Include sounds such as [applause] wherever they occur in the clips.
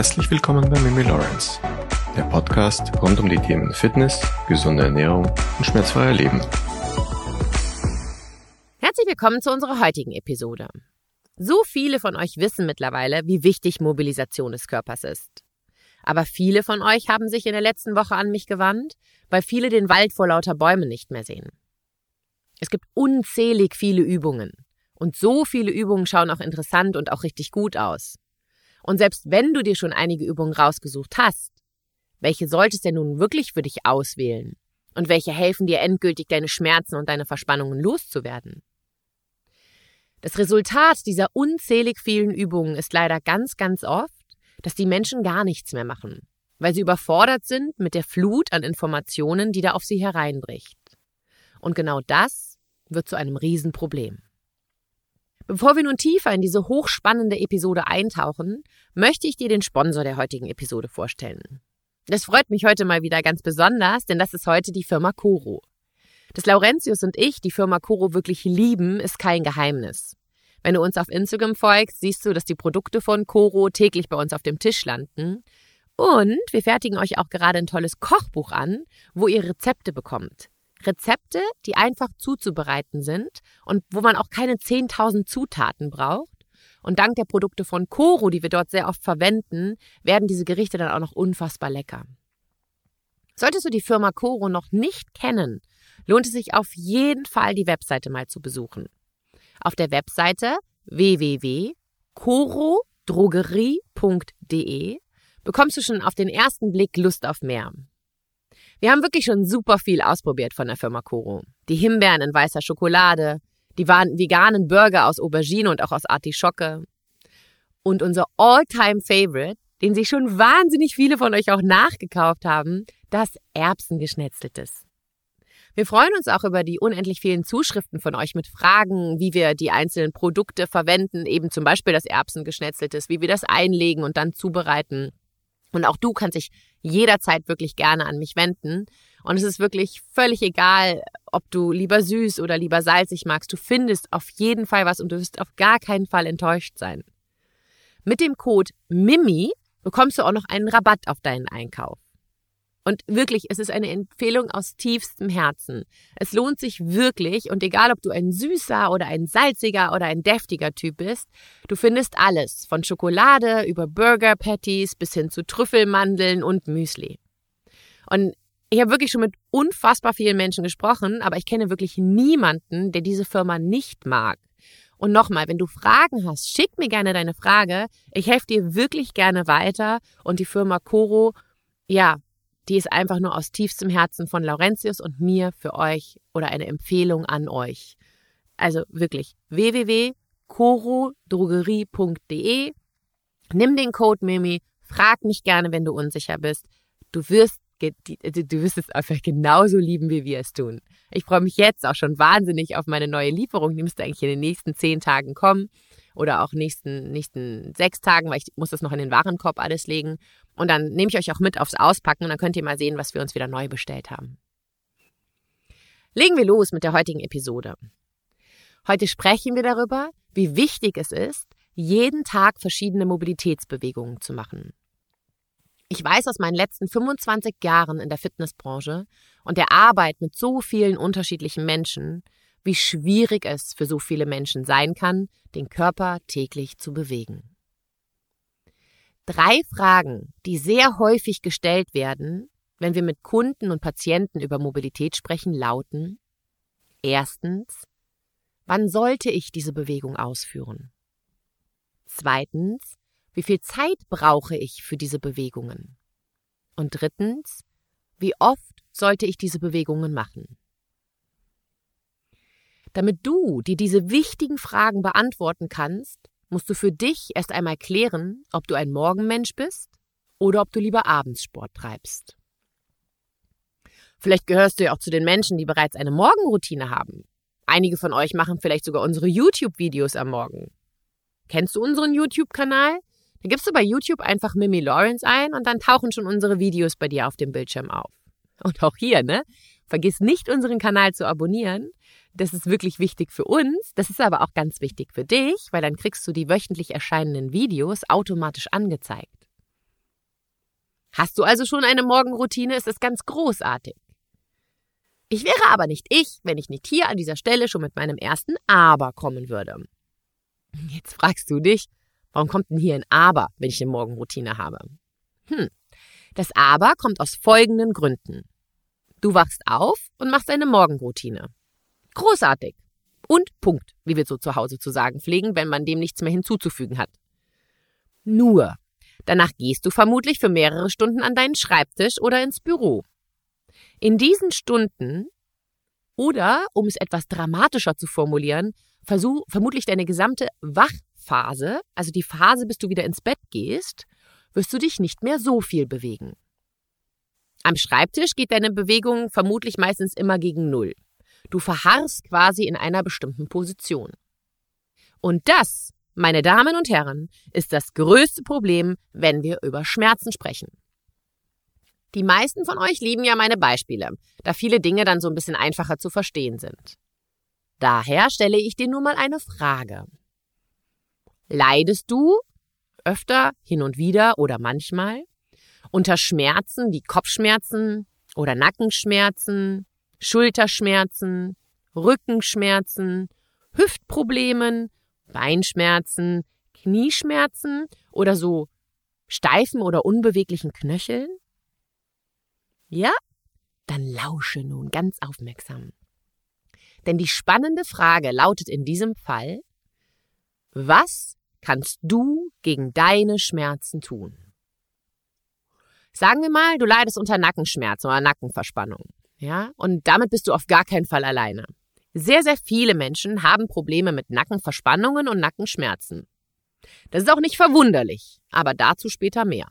Herzlich willkommen bei Mimi Lawrence, der Podcast rund um die Themen Fitness, gesunde Ernährung und schmerzfreier Leben. Herzlich willkommen zu unserer heutigen Episode. So viele von euch wissen mittlerweile, wie wichtig Mobilisation des Körpers ist. Aber viele von euch haben sich in der letzten Woche an mich gewandt, weil viele den Wald vor lauter Bäumen nicht mehr sehen. Es gibt unzählig viele Übungen. Und so viele Übungen schauen auch interessant und auch richtig gut aus. Und selbst wenn du dir schon einige Übungen rausgesucht hast, welche solltest du denn nun wirklich für dich auswählen? Und welche helfen dir endgültig, deine Schmerzen und deine Verspannungen loszuwerden? Das Resultat dieser unzählig vielen Übungen ist leider ganz, ganz oft, dass die Menschen gar nichts mehr machen, weil sie überfordert sind mit der Flut an Informationen, die da auf sie hereinbricht. Und genau das wird zu einem Riesenproblem. Bevor wir nun tiefer in diese hochspannende Episode eintauchen, möchte ich dir den Sponsor der heutigen Episode vorstellen. Das freut mich heute mal wieder ganz besonders, denn das ist heute die Firma Coro. Dass Laurentius und ich die Firma Coro wirklich lieben, ist kein Geheimnis. Wenn du uns auf Instagram folgst, siehst du, dass die Produkte von Coro täglich bei uns auf dem Tisch landen. Und wir fertigen euch auch gerade ein tolles Kochbuch an, wo ihr Rezepte bekommt. Rezepte, die einfach zuzubereiten sind und wo man auch keine 10.000 Zutaten braucht. Und dank der Produkte von Coro, die wir dort sehr oft verwenden, werden diese Gerichte dann auch noch unfassbar lecker. Solltest du die Firma Coro noch nicht kennen, lohnt es sich auf jeden Fall, die Webseite mal zu besuchen. Auf der Webseite www.corodrogerie.de bekommst du schon auf den ersten Blick Lust auf mehr. Wir haben wirklich schon super viel ausprobiert von der Firma Coro. Die Himbeeren in weißer Schokolade, die veganen Burger aus Aubergine und auch aus Artischocke. Und unser All-Time-Favorite, den sich schon wahnsinnig viele von euch auch nachgekauft haben, das Erbsengeschnetzeltes. Wir freuen uns auch über die unendlich vielen Zuschriften von euch mit Fragen, wie wir die einzelnen Produkte verwenden, eben zum Beispiel das Erbsengeschnetzeltes, wie wir das einlegen und dann zubereiten. Und auch du kannst dich jederzeit wirklich gerne an mich wenden. Und es ist wirklich völlig egal, ob du lieber süß oder lieber salzig magst. Du findest auf jeden Fall was und du wirst auf gar keinen Fall enttäuscht sein. Mit dem Code MIMI bekommst du auch noch einen Rabatt auf deinen Einkauf. Und wirklich, es ist eine Empfehlung aus tiefstem Herzen. Es lohnt sich wirklich und egal, ob du ein süßer oder ein salziger oder ein deftiger Typ bist, du findest alles, von Schokolade über Burger Patties bis hin zu Trüffelmandeln und Müsli. Und ich habe wirklich schon mit unfassbar vielen Menschen gesprochen, aber ich kenne wirklich niemanden, der diese Firma nicht mag. Und nochmal, wenn du Fragen hast, schick mir gerne deine Frage. Ich helfe dir wirklich gerne weiter und die Firma Coro, ja, die ist einfach nur aus tiefstem Herzen von Laurentius und mir für euch oder eine Empfehlung an euch. Also wirklich www.corodrogerie.de. Nimm den Code Mimi, frag mich gerne, wenn du unsicher bist. Du wirst du wirst es einfach genauso lieben, wie wir es tun. Ich freue mich jetzt auch schon wahnsinnig auf meine neue Lieferung. Die müsste eigentlich in den nächsten zehn Tagen kommen oder auch nächsten, nächsten sechs Tagen, weil ich muss das noch in den Warenkorb alles legen. Und dann nehme ich euch auch mit aufs Auspacken und dann könnt ihr mal sehen, was wir uns wieder neu bestellt haben. Legen wir los mit der heutigen Episode. Heute sprechen wir darüber, wie wichtig es ist, jeden Tag verschiedene Mobilitätsbewegungen zu machen. Ich weiß aus meinen letzten 25 Jahren in der Fitnessbranche und der Arbeit mit so vielen unterschiedlichen Menschen, wie schwierig es für so viele Menschen sein kann, den Körper täglich zu bewegen. Drei Fragen, die sehr häufig gestellt werden, wenn wir mit Kunden und Patienten über Mobilität sprechen, lauten Erstens, wann sollte ich diese Bewegung ausführen? Zweitens, wie viel Zeit brauche ich für diese Bewegungen? Und drittens, wie oft sollte ich diese Bewegungen machen? Damit du dir diese wichtigen Fragen beantworten kannst, musst du für dich erst einmal klären, ob du ein Morgenmensch bist oder ob du lieber abends Sport treibst. Vielleicht gehörst du ja auch zu den Menschen, die bereits eine Morgenroutine haben. Einige von euch machen vielleicht sogar unsere YouTube-Videos am Morgen. Kennst du unseren YouTube-Kanal? Da gibst du bei YouTube einfach Mimi Lawrence ein und dann tauchen schon unsere Videos bei dir auf dem Bildschirm auf. Und auch hier, ne? Vergiss nicht, unseren Kanal zu abonnieren. Das ist wirklich wichtig für uns. Das ist aber auch ganz wichtig für dich, weil dann kriegst du die wöchentlich erscheinenden Videos automatisch angezeigt. Hast du also schon eine Morgenroutine, ist es ganz großartig. Ich wäre aber nicht ich, wenn ich nicht hier an dieser Stelle schon mit meinem ersten Aber kommen würde. Jetzt fragst du dich, warum kommt denn hier ein Aber, wenn ich eine Morgenroutine habe? Hm, das Aber kommt aus folgenden Gründen. Du wachst auf und machst eine Morgenroutine. Großartig. Und Punkt, wie wir so zu Hause zu sagen pflegen, wenn man dem nichts mehr hinzuzufügen hat. Nur, danach gehst du vermutlich für mehrere Stunden an deinen Schreibtisch oder ins Büro. In diesen Stunden oder, um es etwas dramatischer zu formulieren, versuch vermutlich deine gesamte Wachphase, also die Phase, bis du wieder ins Bett gehst, wirst du dich nicht mehr so viel bewegen. Am Schreibtisch geht deine Bewegung vermutlich meistens immer gegen Null. Du verharrst quasi in einer bestimmten Position. Und das, meine Damen und Herren, ist das größte Problem, wenn wir über Schmerzen sprechen. Die meisten von euch lieben ja meine Beispiele, da viele Dinge dann so ein bisschen einfacher zu verstehen sind. Daher stelle ich dir nur mal eine Frage. Leidest du öfter, hin und wieder oder manchmal unter Schmerzen wie Kopfschmerzen oder Nackenschmerzen, Schulterschmerzen, Rückenschmerzen, Hüftproblemen, Beinschmerzen, Knieschmerzen oder so steifen oder unbeweglichen Knöcheln? Ja? Dann lausche nun ganz aufmerksam. Denn die spannende Frage lautet in diesem Fall, was kannst du gegen deine Schmerzen tun? Sagen wir mal, du leidest unter Nackenschmerzen oder Nackenverspannung. Ja, und damit bist du auf gar keinen Fall alleine. Sehr, sehr viele Menschen haben Probleme mit Nackenverspannungen und Nackenschmerzen. Das ist auch nicht verwunderlich, aber dazu später mehr.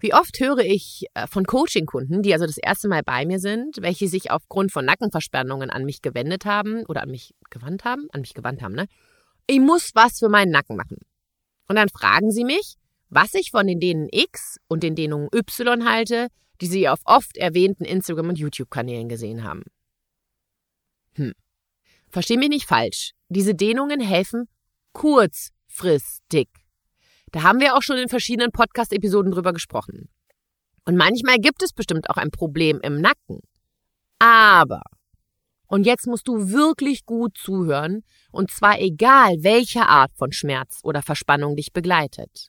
Wie oft höre ich äh, von Coaching-Kunden, die also das erste Mal bei mir sind, welche sich aufgrund von Nackenverspannungen an mich gewendet haben oder an mich gewandt haben, an mich gewandt haben, ne? Ich muss was für meinen Nacken machen. Und dann fragen sie mich, was ich von den Dehnen X und den Dehnungen Y halte, die sie auf oft erwähnten Instagram- und YouTube-Kanälen gesehen haben. Hm. Versteh mich nicht falsch. Diese Dehnungen helfen kurzfristig. Da haben wir auch schon in verschiedenen Podcast-Episoden drüber gesprochen. Und manchmal gibt es bestimmt auch ein Problem im Nacken. Aber, und jetzt musst du wirklich gut zuhören, und zwar egal, welche Art von Schmerz oder Verspannung dich begleitet.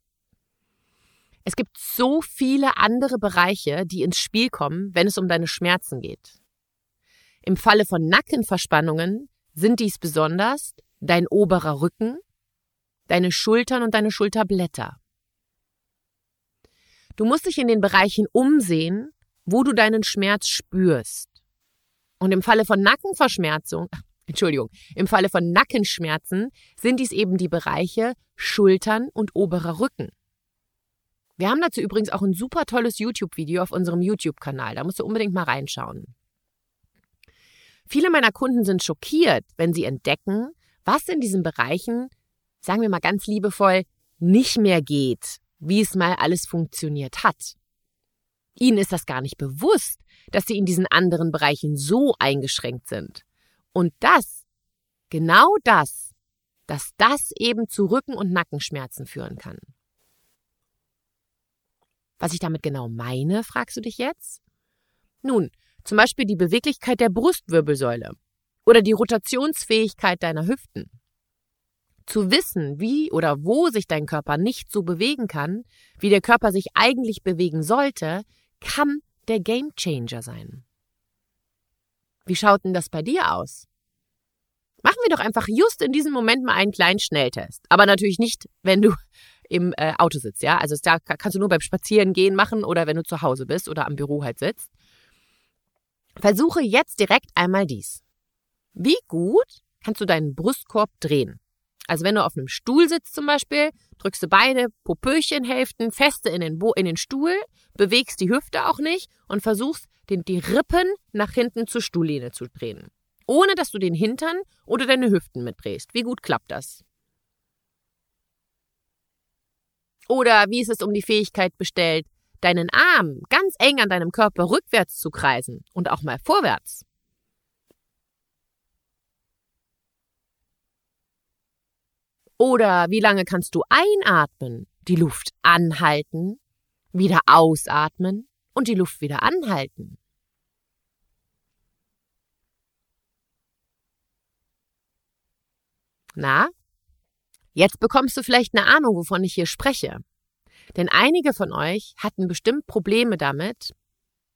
Es gibt so viele andere Bereiche, die ins Spiel kommen, wenn es um deine Schmerzen geht. Im Falle von Nackenverspannungen sind dies besonders dein oberer Rücken, deine Schultern und deine Schulterblätter. Du musst dich in den Bereichen umsehen, wo du deinen Schmerz spürst. Und im Falle von Nackenverschmerzung, [laughs] Entschuldigung, im Falle von Nackenschmerzen sind dies eben die Bereiche Schultern und oberer Rücken. Wir haben dazu übrigens auch ein super tolles YouTube-Video auf unserem YouTube-Kanal. Da musst du unbedingt mal reinschauen. Viele meiner Kunden sind schockiert, wenn sie entdecken, was in diesen Bereichen, sagen wir mal ganz liebevoll, nicht mehr geht, wie es mal alles funktioniert hat. Ihnen ist das gar nicht bewusst, dass sie in diesen anderen Bereichen so eingeschränkt sind. Und das, genau das, dass das eben zu Rücken- und Nackenschmerzen führen kann. Was ich damit genau meine, fragst du dich jetzt? Nun, zum Beispiel die Beweglichkeit der Brustwirbelsäule oder die Rotationsfähigkeit deiner Hüften. Zu wissen, wie oder wo sich dein Körper nicht so bewegen kann, wie der Körper sich eigentlich bewegen sollte, kann der Gamechanger sein. Wie schaut denn das bei dir aus? Machen wir doch einfach just in diesem Moment mal einen kleinen Schnelltest. Aber natürlich nicht, wenn du im äh, Auto sitzt, ja. Also da kannst du nur beim Spazierengehen machen oder wenn du zu Hause bist oder am Büro halt sitzt. Versuche jetzt direkt einmal dies. Wie gut kannst du deinen Brustkorb drehen? Also wenn du auf einem Stuhl sitzt zum Beispiel, drückst du beide Popöchenhälften feste in den, Bo in den Stuhl, bewegst die Hüfte auch nicht und versuchst, den, die Rippen nach hinten zur Stuhllehne zu drehen. Ohne dass du den Hintern oder deine Hüften mitdrehst. Wie gut klappt das? Oder wie ist es um die Fähigkeit bestellt, deinen Arm ganz eng an deinem Körper rückwärts zu kreisen und auch mal vorwärts? Oder wie lange kannst du einatmen, die Luft anhalten wieder ausatmen und die Luft wieder anhalten. Na, jetzt bekommst du vielleicht eine Ahnung, wovon ich hier spreche. Denn einige von euch hatten bestimmt Probleme damit,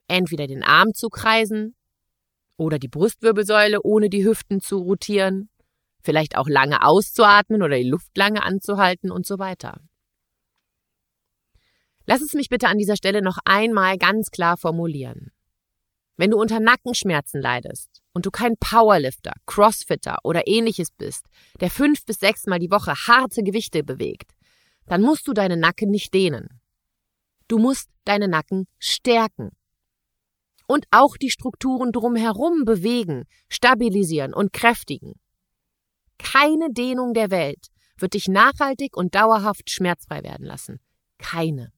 entweder den Arm zu kreisen oder die Brustwirbelsäule ohne die Hüften zu rotieren, vielleicht auch lange auszuatmen oder die Luft lange anzuhalten und so weiter. Lass es mich bitte an dieser Stelle noch einmal ganz klar formulieren. Wenn du unter Nackenschmerzen leidest und du kein Powerlifter, Crossfitter oder ähnliches bist, der fünf bis sechs Mal die Woche harte Gewichte bewegt, dann musst du deinen Nacken nicht dehnen. Du musst deinen Nacken stärken. Und auch die Strukturen drumherum bewegen, stabilisieren und kräftigen. Keine Dehnung der Welt wird dich nachhaltig und dauerhaft schmerzfrei werden lassen. Keine.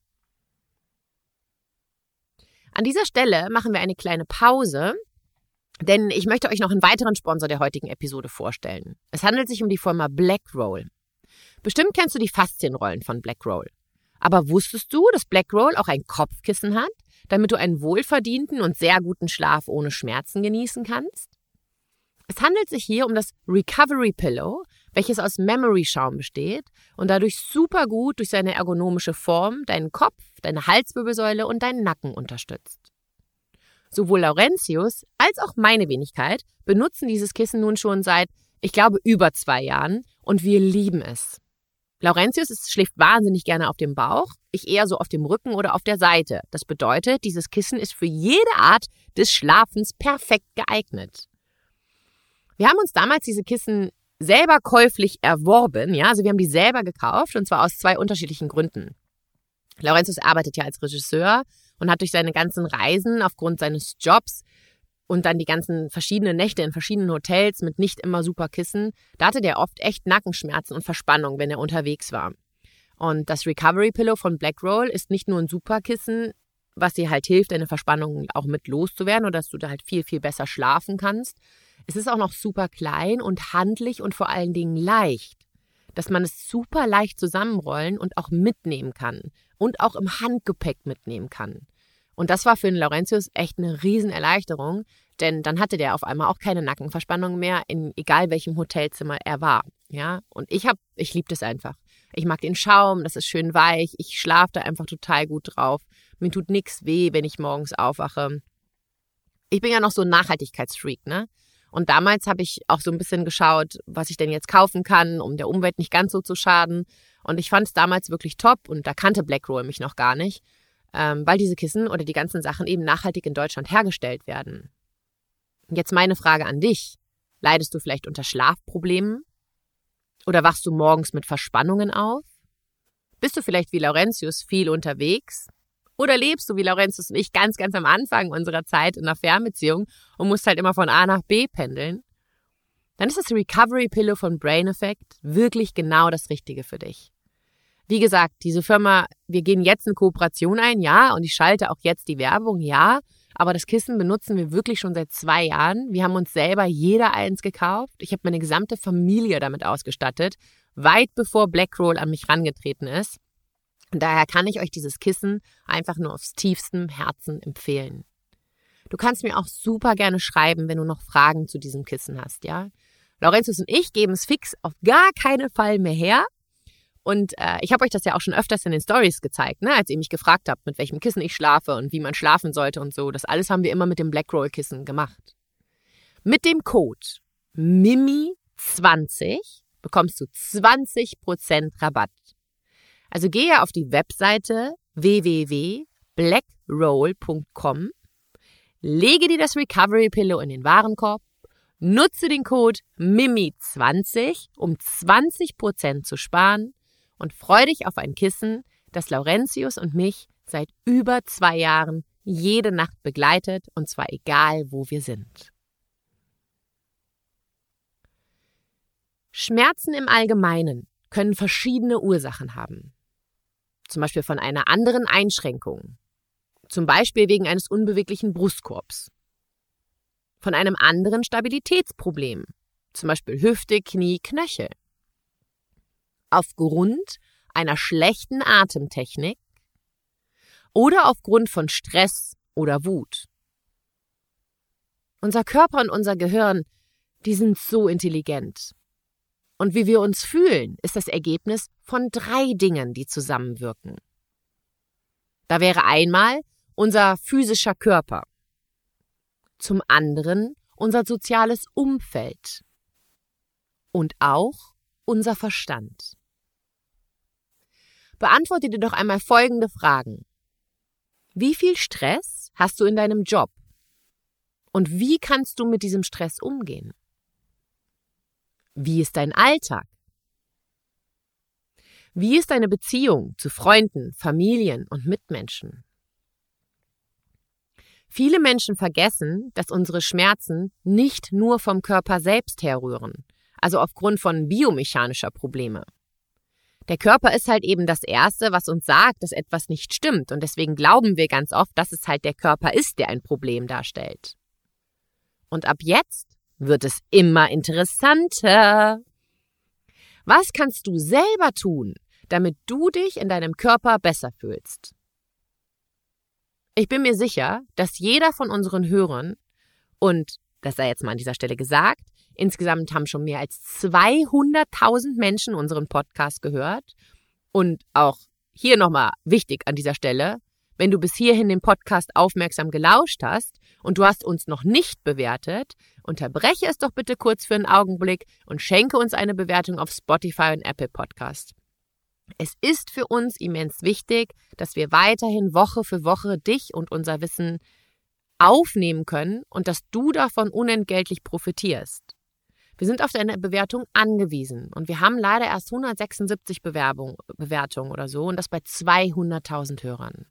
An dieser Stelle machen wir eine kleine Pause, denn ich möchte euch noch einen weiteren Sponsor der heutigen Episode vorstellen. Es handelt sich um die Firma Blackroll. Bestimmt kennst du die Faszienrollen von Blackroll. Aber wusstest du, dass Blackroll auch ein Kopfkissen hat, damit du einen wohlverdienten und sehr guten Schlaf ohne Schmerzen genießen kannst? Es handelt sich hier um das Recovery Pillow, welches aus Memory-Schaum besteht und dadurch super gut durch seine ergonomische Form deinen Kopf, deine Halswirbelsäule und deinen Nacken unterstützt. Sowohl Laurentius als auch meine Wenigkeit benutzen dieses Kissen nun schon seit, ich glaube, über zwei Jahren und wir lieben es. Laurentius schläft wahnsinnig gerne auf dem Bauch, ich eher so auf dem Rücken oder auf der Seite. Das bedeutet, dieses Kissen ist für jede Art des Schlafens perfekt geeignet. Wir haben uns damals diese Kissen selber käuflich erworben, ja, also wir haben die selber gekauft und zwar aus zwei unterschiedlichen Gründen. Laurentius arbeitet ja als Regisseur und hat durch seine ganzen Reisen aufgrund seines Jobs und dann die ganzen verschiedenen Nächte in verschiedenen Hotels mit nicht immer super Kissen, da hatte der oft echt Nackenschmerzen und Verspannung, wenn er unterwegs war. Und das Recovery Pillow von Blackroll ist nicht nur ein super Kissen, was dir halt hilft, deine Verspannungen auch mit loszuwerden oder dass du da halt viel, viel besser schlafen kannst, es ist auch noch super klein und handlich und vor allen Dingen leicht, dass man es super leicht zusammenrollen und auch mitnehmen kann und auch im Handgepäck mitnehmen kann. Und das war für den Laurentius echt eine Riesenerleichterung, denn dann hatte der auf einmal auch keine Nackenverspannung mehr, in egal welchem Hotelzimmer er war. Ja, und ich hab, ich liebe das einfach. Ich mag den Schaum, das ist schön weich, ich schlafe da einfach total gut drauf. Mir tut nichts weh, wenn ich morgens aufwache. Ich bin ja noch so ein Nachhaltigkeitsfreak, ne? Und damals habe ich auch so ein bisschen geschaut, was ich denn jetzt kaufen kann, um der Umwelt nicht ganz so zu schaden. Und ich fand es damals wirklich top und da kannte Blackroll mich noch gar nicht, ähm, weil diese Kissen oder die ganzen Sachen eben nachhaltig in Deutschland hergestellt werden. Jetzt meine Frage an dich. Leidest du vielleicht unter Schlafproblemen? Oder wachst du morgens mit Verspannungen auf? Bist du vielleicht wie Laurentius viel unterwegs? Oder lebst du wie Laurentius und ich ganz, ganz am Anfang unserer Zeit in einer Fernbeziehung und musst halt immer von A nach B pendeln? Dann ist das Recovery Pillow von Brain Effect wirklich genau das Richtige für dich. Wie gesagt, diese Firma, wir gehen jetzt eine Kooperation ein, ja, und ich schalte auch jetzt die Werbung, ja, aber das Kissen benutzen wir wirklich schon seit zwei Jahren. Wir haben uns selber jeder eins gekauft. Ich habe meine gesamte Familie damit ausgestattet, weit bevor Blackroll an mich rangetreten ist. Und daher kann ich euch dieses Kissen einfach nur aufs tiefstem Herzen empfehlen. Du kannst mir auch super gerne schreiben, wenn du noch Fragen zu diesem Kissen hast, ja? Laurentius und ich geben es fix auf gar keinen Fall mehr her. Und äh, ich habe euch das ja auch schon öfters in den Stories gezeigt, ne? als ihr mich gefragt habt, mit welchem Kissen ich schlafe und wie man schlafen sollte und so. Das alles haben wir immer mit dem Blackroll-Kissen gemacht. Mit dem Code MIMI20 bekommst du 20% Rabatt. Also gehe auf die Webseite www.blackroll.com, lege dir das Recovery Pillow in den Warenkorb, nutze den Code MIMI20, um 20% zu sparen und freue dich auf ein Kissen, das Laurentius und mich seit über zwei Jahren jede Nacht begleitet und zwar egal, wo wir sind. Schmerzen im Allgemeinen können verschiedene Ursachen haben zum Beispiel von einer anderen Einschränkung, zum Beispiel wegen eines unbeweglichen Brustkorbs, von einem anderen Stabilitätsproblem, zum Beispiel Hüfte, Knie, Knöchel, aufgrund einer schlechten Atemtechnik oder aufgrund von Stress oder Wut. Unser Körper und unser Gehirn, die sind so intelligent. Und wie wir uns fühlen, ist das Ergebnis von drei Dingen, die zusammenwirken. Da wäre einmal unser physischer Körper, zum anderen unser soziales Umfeld und auch unser Verstand. Beantworte dir doch einmal folgende Fragen. Wie viel Stress hast du in deinem Job? Und wie kannst du mit diesem Stress umgehen? Wie ist dein Alltag? Wie ist deine Beziehung zu Freunden, Familien und Mitmenschen? Viele Menschen vergessen, dass unsere Schmerzen nicht nur vom Körper selbst herrühren, also aufgrund von biomechanischer Probleme. Der Körper ist halt eben das Erste, was uns sagt, dass etwas nicht stimmt, und deswegen glauben wir ganz oft, dass es halt der Körper ist, der ein Problem darstellt. Und ab jetzt wird es immer interessanter. Was kannst du selber tun, damit du dich in deinem Körper besser fühlst? Ich bin mir sicher, dass jeder von unseren Hörern, und das sei jetzt mal an dieser Stelle gesagt, insgesamt haben schon mehr als 200.000 Menschen unseren Podcast gehört. Und auch hier nochmal wichtig an dieser Stelle, wenn du bis hierhin den Podcast aufmerksam gelauscht hast und du hast uns noch nicht bewertet, unterbreche es doch bitte kurz für einen Augenblick und schenke uns eine Bewertung auf Spotify und Apple Podcast. Es ist für uns immens wichtig, dass wir weiterhin Woche für Woche dich und unser Wissen aufnehmen können und dass du davon unentgeltlich profitierst. Wir sind auf deine Bewertung angewiesen und wir haben leider erst 176 Bewerbung, Bewertungen oder so und das bei 200.000 Hörern.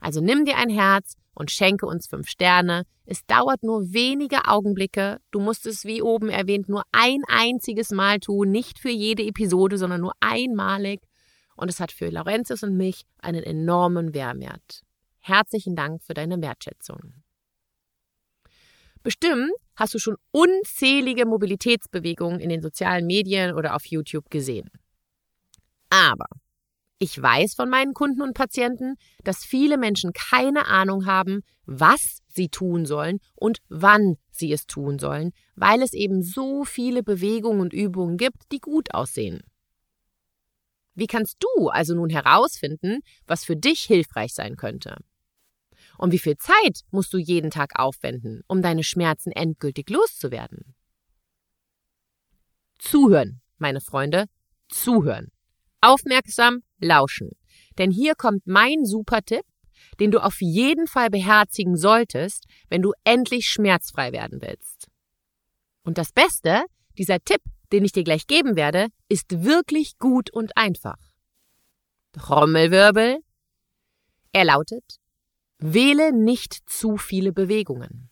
Also nimm dir ein Herz und schenke uns fünf Sterne. Es dauert nur wenige Augenblicke. Du musst es, wie oben erwähnt, nur ein einziges Mal tun, nicht für jede Episode, sondern nur einmalig. Und es hat für Laurentius und mich einen enormen Wehrwert. Herzlichen Dank für deine Wertschätzung. Bestimmt hast du schon unzählige Mobilitätsbewegungen in den sozialen Medien oder auf YouTube gesehen. Aber ich weiß von meinen Kunden und Patienten, dass viele Menschen keine Ahnung haben, was sie tun sollen und wann sie es tun sollen, weil es eben so viele Bewegungen und Übungen gibt, die gut aussehen. Wie kannst du also nun herausfinden, was für dich hilfreich sein könnte? Und wie viel Zeit musst du jeden Tag aufwenden, um deine Schmerzen endgültig loszuwerden? Zuhören, meine Freunde, zuhören. Aufmerksam lauschen. Denn hier kommt mein super Tipp, den du auf jeden Fall beherzigen solltest, wenn du endlich schmerzfrei werden willst. Und das Beste, dieser Tipp, den ich dir gleich geben werde, ist wirklich gut und einfach. Trommelwirbel. Er lautet, wähle nicht zu viele Bewegungen.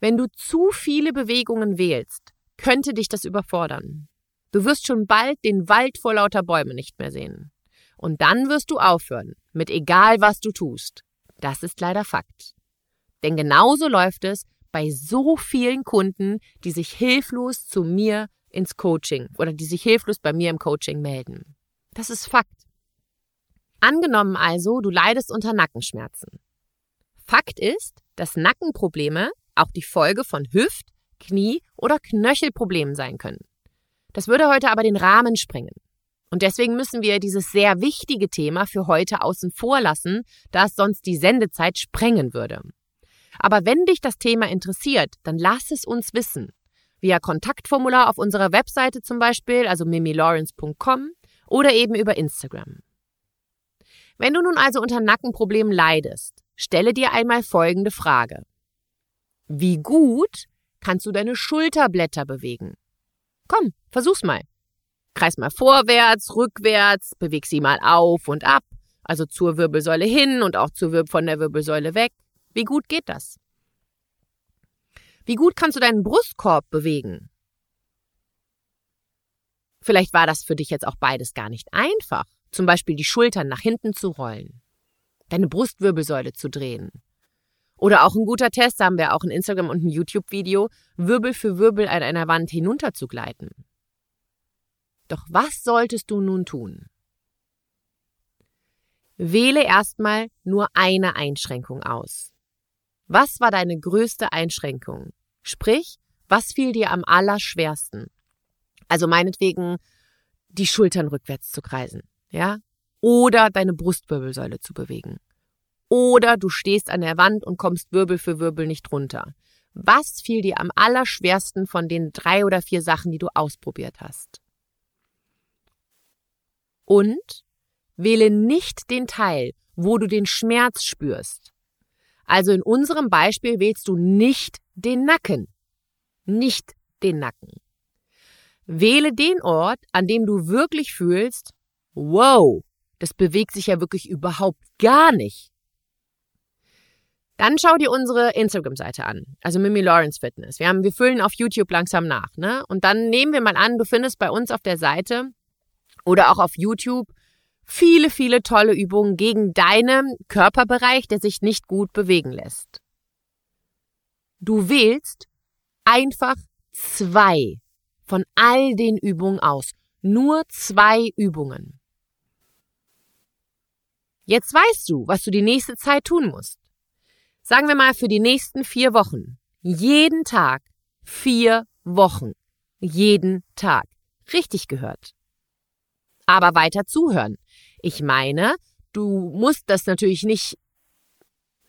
Wenn du zu viele Bewegungen wählst, könnte dich das überfordern. Du wirst schon bald den Wald vor lauter Bäumen nicht mehr sehen. Und dann wirst du aufhören, mit egal was du tust. Das ist leider Fakt. Denn genauso läuft es bei so vielen Kunden, die sich hilflos zu mir ins Coaching oder die sich hilflos bei mir im Coaching melden. Das ist Fakt. Angenommen also, du leidest unter Nackenschmerzen. Fakt ist, dass Nackenprobleme auch die Folge von Hüft-, Knie- oder Knöchelproblemen sein können. Das würde heute aber den Rahmen sprengen. Und deswegen müssen wir dieses sehr wichtige Thema für heute außen vor lassen, da es sonst die Sendezeit sprengen würde. Aber wenn dich das Thema interessiert, dann lass es uns wissen. Via Kontaktformular auf unserer Webseite zum Beispiel, also mimilawrence.com oder eben über Instagram. Wenn du nun also unter Nackenproblemen leidest, stelle dir einmal folgende Frage. Wie gut kannst du deine Schulterblätter bewegen? Komm, versuch's mal. Kreis mal vorwärts, rückwärts, beweg sie mal auf und ab, also zur Wirbelsäule hin und auch zur von der Wirbelsäule weg. Wie gut geht das? Wie gut kannst du deinen Brustkorb bewegen? Vielleicht war das für dich jetzt auch beides gar nicht einfach. Zum Beispiel die Schultern nach hinten zu rollen, deine Brustwirbelsäule zu drehen, oder auch ein guter Test, haben wir auch ein Instagram und ein YouTube-Video, Wirbel für Wirbel an einer Wand hinunterzugleiten. Doch was solltest du nun tun? Wähle erstmal nur eine Einschränkung aus. Was war deine größte Einschränkung? Sprich, was fiel dir am allerschwersten? Also meinetwegen die Schultern rückwärts zu kreisen, ja? Oder deine Brustwirbelsäule zu bewegen. Oder du stehst an der Wand und kommst Wirbel für Wirbel nicht runter. Was fiel dir am allerschwersten von den drei oder vier Sachen, die du ausprobiert hast? Und wähle nicht den Teil, wo du den Schmerz spürst. Also in unserem Beispiel wählst du nicht den Nacken. Nicht den Nacken. Wähle den Ort, an dem du wirklich fühlst, wow, das bewegt sich ja wirklich überhaupt gar nicht. Dann schau dir unsere Instagram-Seite an, also Mimi Lawrence Fitness. Wir haben, wir füllen auf YouTube langsam nach, ne? Und dann nehmen wir mal an, du findest bei uns auf der Seite oder auch auf YouTube viele, viele tolle Übungen gegen deinen Körperbereich, der sich nicht gut bewegen lässt. Du wählst einfach zwei von all den Übungen aus. Nur zwei Übungen. Jetzt weißt du, was du die nächste Zeit tun musst. Sagen wir mal für die nächsten vier Wochen. Jeden Tag. Vier Wochen. Jeden Tag. Richtig gehört. Aber weiter zuhören. Ich meine, du musst das natürlich nicht,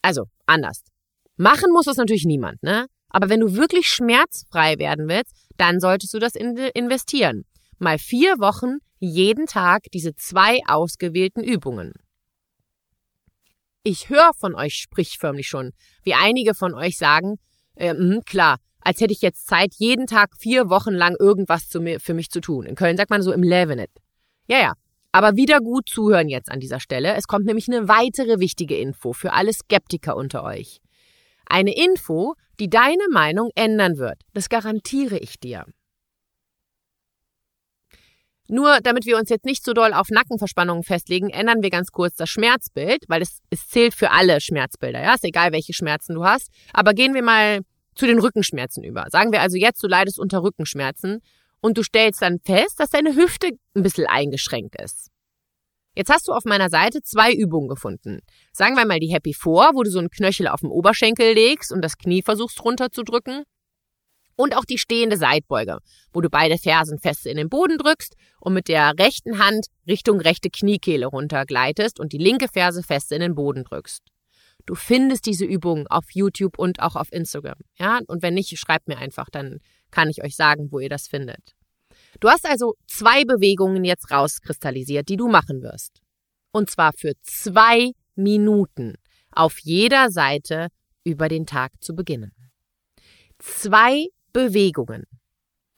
also anders. Machen muss das natürlich niemand, ne? Aber wenn du wirklich schmerzfrei werden willst, dann solltest du das investieren. Mal vier Wochen, jeden Tag diese zwei ausgewählten Übungen. Ich höre von euch sprichförmlich schon, wie einige von euch sagen, äh, mh, klar, als hätte ich jetzt Zeit, jeden Tag vier Wochen lang irgendwas zu mir, für mich zu tun. In Köln sagt man so im Levenet. Ja, ja. Aber wieder gut zuhören jetzt an dieser Stelle. Es kommt nämlich eine weitere wichtige Info für alle Skeptiker unter euch. Eine Info, die deine Meinung ändern wird. Das garantiere ich dir. Nur damit wir uns jetzt nicht so doll auf Nackenverspannungen festlegen, ändern wir ganz kurz das Schmerzbild, weil es, es zählt für alle Schmerzbilder. Ja, ist egal, welche Schmerzen du hast. Aber gehen wir mal zu den Rückenschmerzen über. Sagen wir also jetzt, du leidest unter Rückenschmerzen und du stellst dann fest, dass deine Hüfte ein bisschen eingeschränkt ist. Jetzt hast du auf meiner Seite zwei Übungen gefunden. Sagen wir mal die Happy Four, wo du so einen Knöchel auf den Oberschenkel legst und das Knie versuchst runterzudrücken. Und auch die stehende Seitbeuge, wo du beide Fersen fest in den Boden drückst und mit der rechten Hand Richtung rechte Kniekehle runtergleitest und die linke Ferse fest in den Boden drückst. Du findest diese Übungen auf YouTube und auch auf Instagram. Ja, und wenn nicht, schreibt mir einfach, dann kann ich euch sagen, wo ihr das findet. Du hast also zwei Bewegungen jetzt rauskristallisiert, die du machen wirst. Und zwar für zwei Minuten auf jeder Seite über den Tag zu beginnen. Zwei Bewegungen.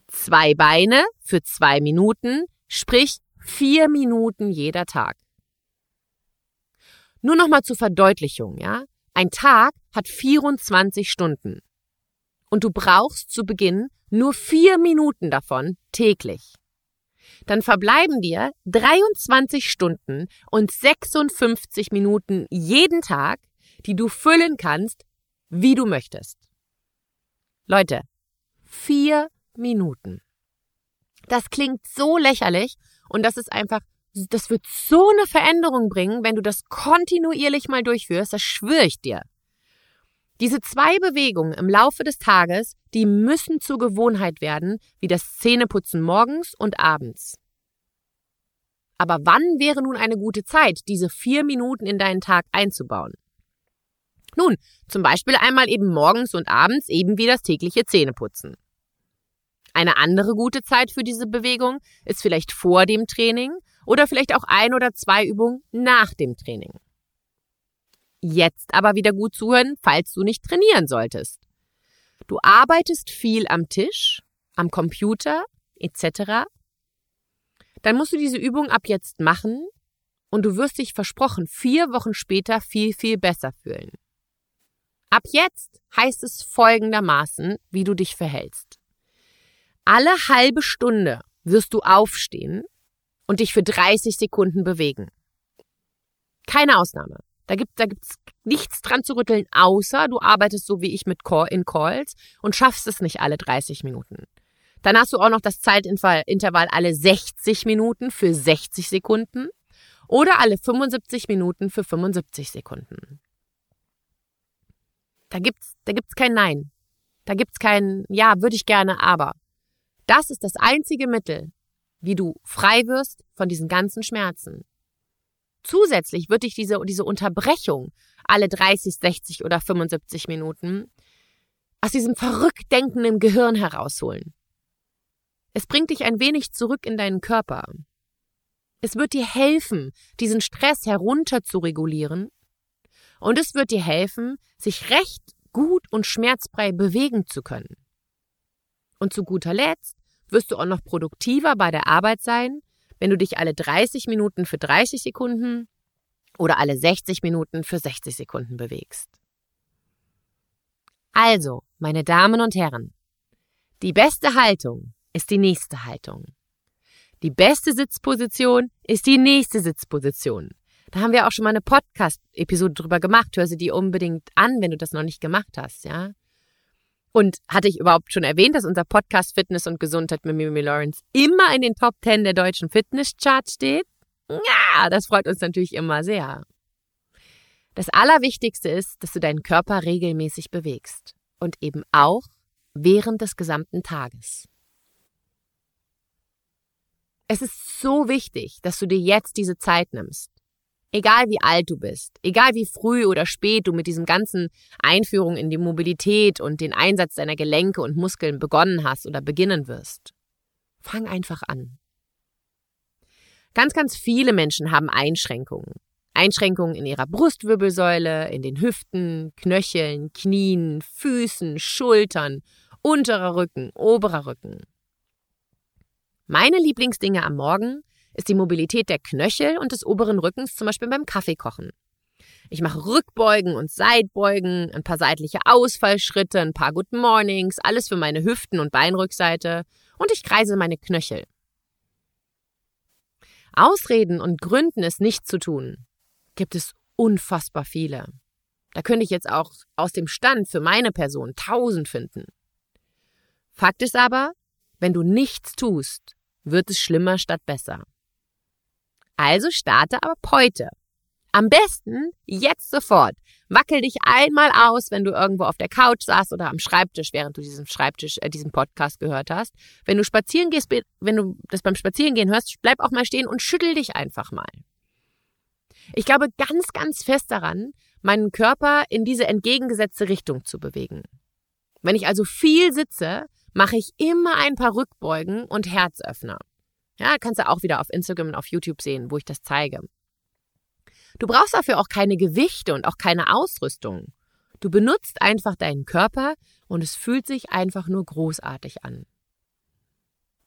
Zwei Beine für zwei Minuten, sprich vier Minuten jeder Tag. Nur nochmal zur Verdeutlichung, ja? Ein Tag hat 24 Stunden. Und du brauchst zu Beginn nur vier Minuten davon täglich. Dann verbleiben dir 23 Stunden und 56 Minuten jeden Tag, die du füllen kannst, wie du möchtest. Leute, vier Minuten. Das klingt so lächerlich und das ist einfach, das wird so eine Veränderung bringen, wenn du das kontinuierlich mal durchführst, das schwöre ich dir. Diese zwei Bewegungen im Laufe des Tages, die müssen zur Gewohnheit werden, wie das Zähneputzen morgens und abends. Aber wann wäre nun eine gute Zeit, diese vier Minuten in deinen Tag einzubauen? Nun, zum Beispiel einmal eben morgens und abends eben wie das tägliche Zähneputzen. Eine andere gute Zeit für diese Bewegung ist vielleicht vor dem Training oder vielleicht auch ein oder zwei Übungen nach dem Training. Jetzt aber wieder gut zuhören, falls du nicht trainieren solltest. Du arbeitest viel am Tisch, am Computer etc. Dann musst du diese Übung ab jetzt machen und du wirst dich versprochen vier Wochen später viel, viel besser fühlen. Ab jetzt heißt es folgendermaßen, wie du dich verhältst. Alle halbe Stunde wirst du aufstehen und dich für 30 Sekunden bewegen. Keine Ausnahme. Da gibt da gibt's nichts dran zu rütteln, außer du arbeitest so wie ich mit Call in Calls und schaffst es nicht alle 30 Minuten. Dann hast du auch noch das Zeitintervall alle 60 Minuten für 60 Sekunden. oder alle 75 Minuten für 75 Sekunden. Da gibt's, da gibt's kein Nein. Da gibt's kein Ja, würde ich gerne, aber. Das ist das einzige Mittel, wie du frei wirst von diesen ganzen Schmerzen. Zusätzlich wird dich diese, diese Unterbrechung alle 30, 60 oder 75 Minuten aus diesem verrückt denkenden Gehirn herausholen. Es bringt dich ein wenig zurück in deinen Körper. Es wird dir helfen, diesen Stress herunter zu regulieren. Und es wird dir helfen, sich recht gut und schmerzfrei bewegen zu können. Und zu guter Letzt wirst du auch noch produktiver bei der Arbeit sein, wenn du dich alle 30 Minuten für 30 Sekunden oder alle 60 Minuten für 60 Sekunden bewegst. Also, meine Damen und Herren, die beste Haltung ist die nächste Haltung. Die beste Sitzposition ist die nächste Sitzposition. Da haben wir auch schon mal eine Podcast-Episode drüber gemacht. Hör sie dir unbedingt an, wenn du das noch nicht gemacht hast, ja. Und hatte ich überhaupt schon erwähnt, dass unser Podcast Fitness und Gesundheit mit Mimi Lawrence immer in den Top 10 der deutschen Fitness-Charts steht? Ja, das freut uns natürlich immer sehr. Das Allerwichtigste ist, dass du deinen Körper regelmäßig bewegst. Und eben auch während des gesamten Tages. Es ist so wichtig, dass du dir jetzt diese Zeit nimmst. Egal wie alt du bist, egal wie früh oder spät du mit diesem ganzen Einführung in die Mobilität und den Einsatz deiner Gelenke und Muskeln begonnen hast oder beginnen wirst. Fang einfach an. Ganz, ganz viele Menschen haben Einschränkungen. Einschränkungen in ihrer Brustwirbelsäule, in den Hüften, Knöcheln, Knien, Füßen, Schultern, unterer Rücken, oberer Rücken. Meine Lieblingsdinge am Morgen ist die Mobilität der Knöchel und des oberen Rückens, zum Beispiel beim Kaffeekochen. Ich mache Rückbeugen und Seitbeugen, ein paar seitliche Ausfallschritte, ein paar Good Mornings, alles für meine Hüften und Beinrückseite und ich kreise meine Knöchel. Ausreden und Gründen, es nicht zu tun, gibt es unfassbar viele. Da könnte ich jetzt auch aus dem Stand für meine Person tausend finden. Fakt ist aber, wenn du nichts tust, wird es schlimmer statt besser. Also starte ab heute. Am besten jetzt sofort. Wackel dich einmal aus, wenn du irgendwo auf der Couch saßt oder am Schreibtisch, während du diesen Schreibtisch, äh, diesen Podcast gehört hast. Wenn du spazieren gehst, wenn du das beim Spazierengehen hörst, bleib auch mal stehen und schüttel dich einfach mal. Ich glaube ganz, ganz fest daran, meinen Körper in diese entgegengesetzte Richtung zu bewegen. Wenn ich also viel sitze, mache ich immer ein paar Rückbeugen und Herzöffner. Ja, kannst du auch wieder auf Instagram und auf YouTube sehen, wo ich das zeige. Du brauchst dafür auch keine Gewichte und auch keine Ausrüstung. Du benutzt einfach deinen Körper und es fühlt sich einfach nur großartig an.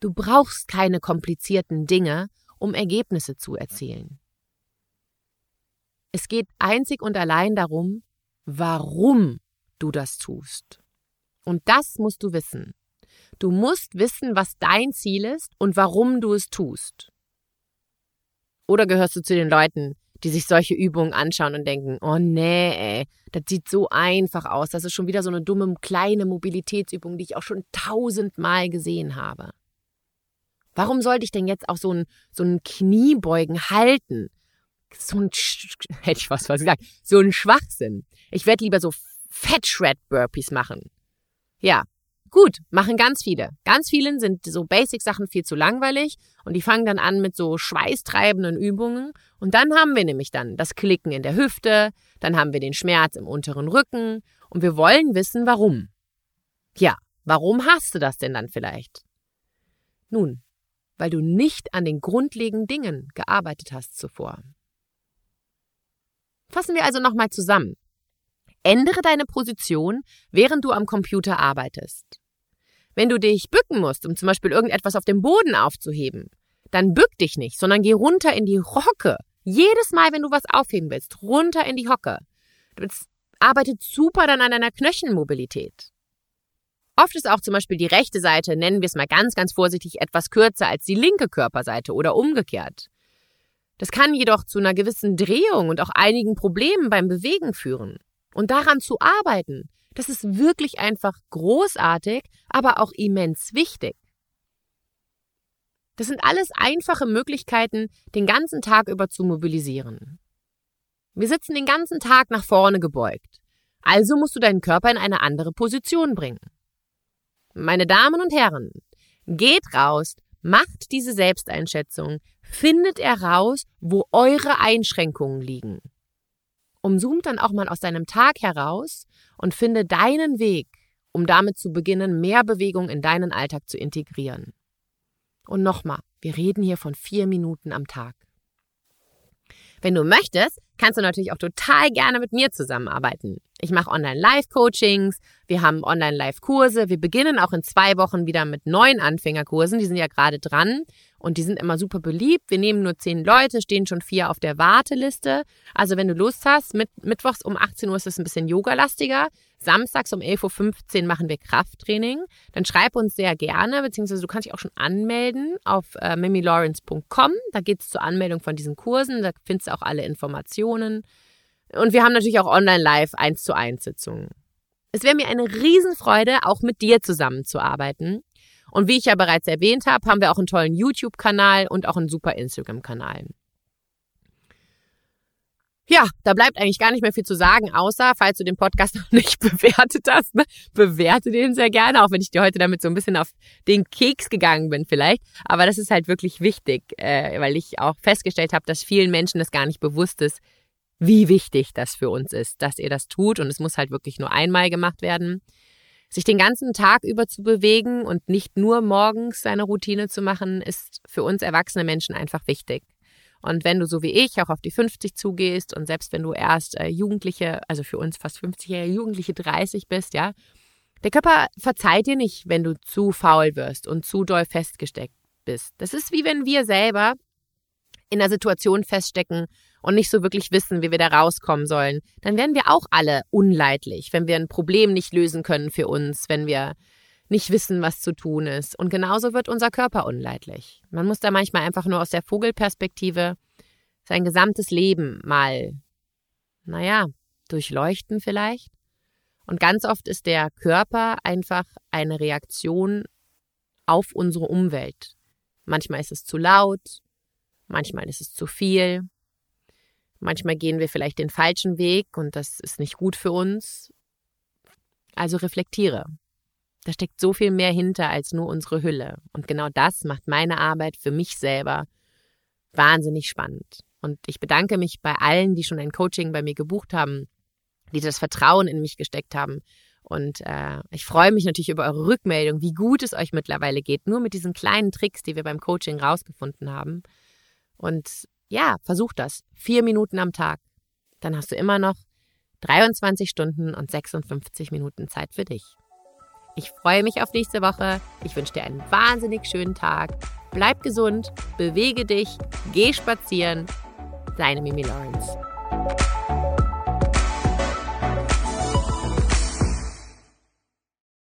Du brauchst keine komplizierten Dinge, um Ergebnisse zu erzielen. Es geht einzig und allein darum, warum du das tust. Und das musst du wissen. Du musst wissen, was dein Ziel ist und warum du es tust. Oder gehörst du zu den Leuten, die sich solche Übungen anschauen und denken, oh nee, ey, das sieht so einfach aus. Das ist schon wieder so eine dumme kleine Mobilitätsübung, die ich auch schon tausendmal gesehen habe. Warum sollte ich denn jetzt auch so ein, so ein Kniebeugen halten? So ein, [laughs] hätte ich was gesagt, so ein Schwachsinn. Ich werde lieber so Fat Shred Burpees machen. Ja, Gut, machen ganz viele. Ganz vielen sind so Basic-Sachen viel zu langweilig und die fangen dann an mit so schweißtreibenden Übungen und dann haben wir nämlich dann das Klicken in der Hüfte, dann haben wir den Schmerz im unteren Rücken und wir wollen wissen, warum. Ja, warum hast du das denn dann vielleicht? Nun, weil du nicht an den grundlegenden Dingen gearbeitet hast zuvor. Fassen wir also nochmal zusammen. Ändere deine Position, während du am Computer arbeitest. Wenn du dich bücken musst, um zum Beispiel irgendetwas auf dem Boden aufzuheben, dann bück dich nicht, sondern geh runter in die Hocke. Jedes Mal, wenn du was aufheben willst, runter in die Hocke. Das arbeitet super dann an deiner Knöchelmobilität. Oft ist auch zum Beispiel die rechte Seite, nennen wir es mal ganz, ganz vorsichtig, etwas kürzer als die linke Körperseite oder umgekehrt. Das kann jedoch zu einer gewissen Drehung und auch einigen Problemen beim Bewegen führen. Und daran zu arbeiten, das ist wirklich einfach großartig, aber auch immens wichtig. Das sind alles einfache Möglichkeiten, den ganzen Tag über zu mobilisieren. Wir sitzen den ganzen Tag nach vorne gebeugt. Also musst du deinen Körper in eine andere Position bringen. Meine Damen und Herren, geht raus, macht diese Selbsteinschätzung, findet heraus, wo eure Einschränkungen liegen. Umzoom dann auch mal aus deinem Tag heraus und finde deinen Weg, um damit zu beginnen, mehr Bewegung in deinen Alltag zu integrieren. Und nochmal, wir reden hier von vier Minuten am Tag. Wenn du möchtest, kannst du natürlich auch total gerne mit mir zusammenarbeiten. Ich mache Online-Live-Coachings, wir haben Online-Live-Kurse, wir beginnen auch in zwei Wochen wieder mit neuen Anfängerkursen, die sind ja gerade dran und die sind immer super beliebt. Wir nehmen nur zehn Leute, stehen schon vier auf der Warteliste. Also wenn du Lust hast, mit, mittwochs um 18 Uhr ist es ein bisschen yogalastiger, samstags um 11.15 Uhr machen wir Krafttraining. Dann schreib uns sehr gerne, beziehungsweise du kannst dich auch schon anmelden auf äh, mimilawrence.com. Da geht es zur Anmeldung von diesen Kursen, da findest du auch alle Informationen. Und wir haben natürlich auch online live 1 zu 1 Sitzungen. Es wäre mir eine Riesenfreude, auch mit dir zusammenzuarbeiten. Und wie ich ja bereits erwähnt habe, haben wir auch einen tollen YouTube-Kanal und auch einen super Instagram-Kanal. Ja, da bleibt eigentlich gar nicht mehr viel zu sagen, außer, falls du den Podcast [laughs] noch nicht bewertet hast, ne, bewerte den sehr gerne, auch wenn ich dir heute damit so ein bisschen auf den Keks gegangen bin vielleicht. Aber das ist halt wirklich wichtig, äh, weil ich auch festgestellt habe, dass vielen Menschen das gar nicht bewusst ist, wie wichtig das für uns ist, dass ihr das tut. Und es muss halt wirklich nur einmal gemacht werden. Sich den ganzen Tag über zu bewegen und nicht nur morgens seine Routine zu machen, ist für uns erwachsene Menschen einfach wichtig. Und wenn du so wie ich auch auf die 50 zugehst und selbst wenn du erst äh, Jugendliche, also für uns fast 50-jährige Jugendliche 30 bist, ja, der Körper verzeiht dir nicht, wenn du zu faul wirst und zu doll festgesteckt bist. Das ist wie wenn wir selber in einer Situation feststecken und nicht so wirklich wissen, wie wir da rauskommen sollen, dann werden wir auch alle unleidlich, wenn wir ein Problem nicht lösen können für uns, wenn wir nicht wissen, was zu tun ist. Und genauso wird unser Körper unleidlich. Man muss da manchmal einfach nur aus der Vogelperspektive sein gesamtes Leben mal, naja, durchleuchten vielleicht. Und ganz oft ist der Körper einfach eine Reaktion auf unsere Umwelt. Manchmal ist es zu laut, manchmal ist es zu viel, Manchmal gehen wir vielleicht den falschen Weg und das ist nicht gut für uns. Also reflektiere. Da steckt so viel mehr hinter als nur unsere Hülle. Und genau das macht meine Arbeit für mich selber wahnsinnig spannend. Und ich bedanke mich bei allen, die schon ein Coaching bei mir gebucht haben, die das Vertrauen in mich gesteckt haben. Und äh, ich freue mich natürlich über eure Rückmeldung, wie gut es euch mittlerweile geht, nur mit diesen kleinen Tricks, die wir beim Coaching rausgefunden haben. Und ja, versuch das. Vier Minuten am Tag. Dann hast du immer noch 23 Stunden und 56 Minuten Zeit für dich. Ich freue mich auf nächste Woche. Ich wünsche dir einen wahnsinnig schönen Tag. Bleib gesund, bewege dich, geh spazieren. Deine Mimi Lawrence.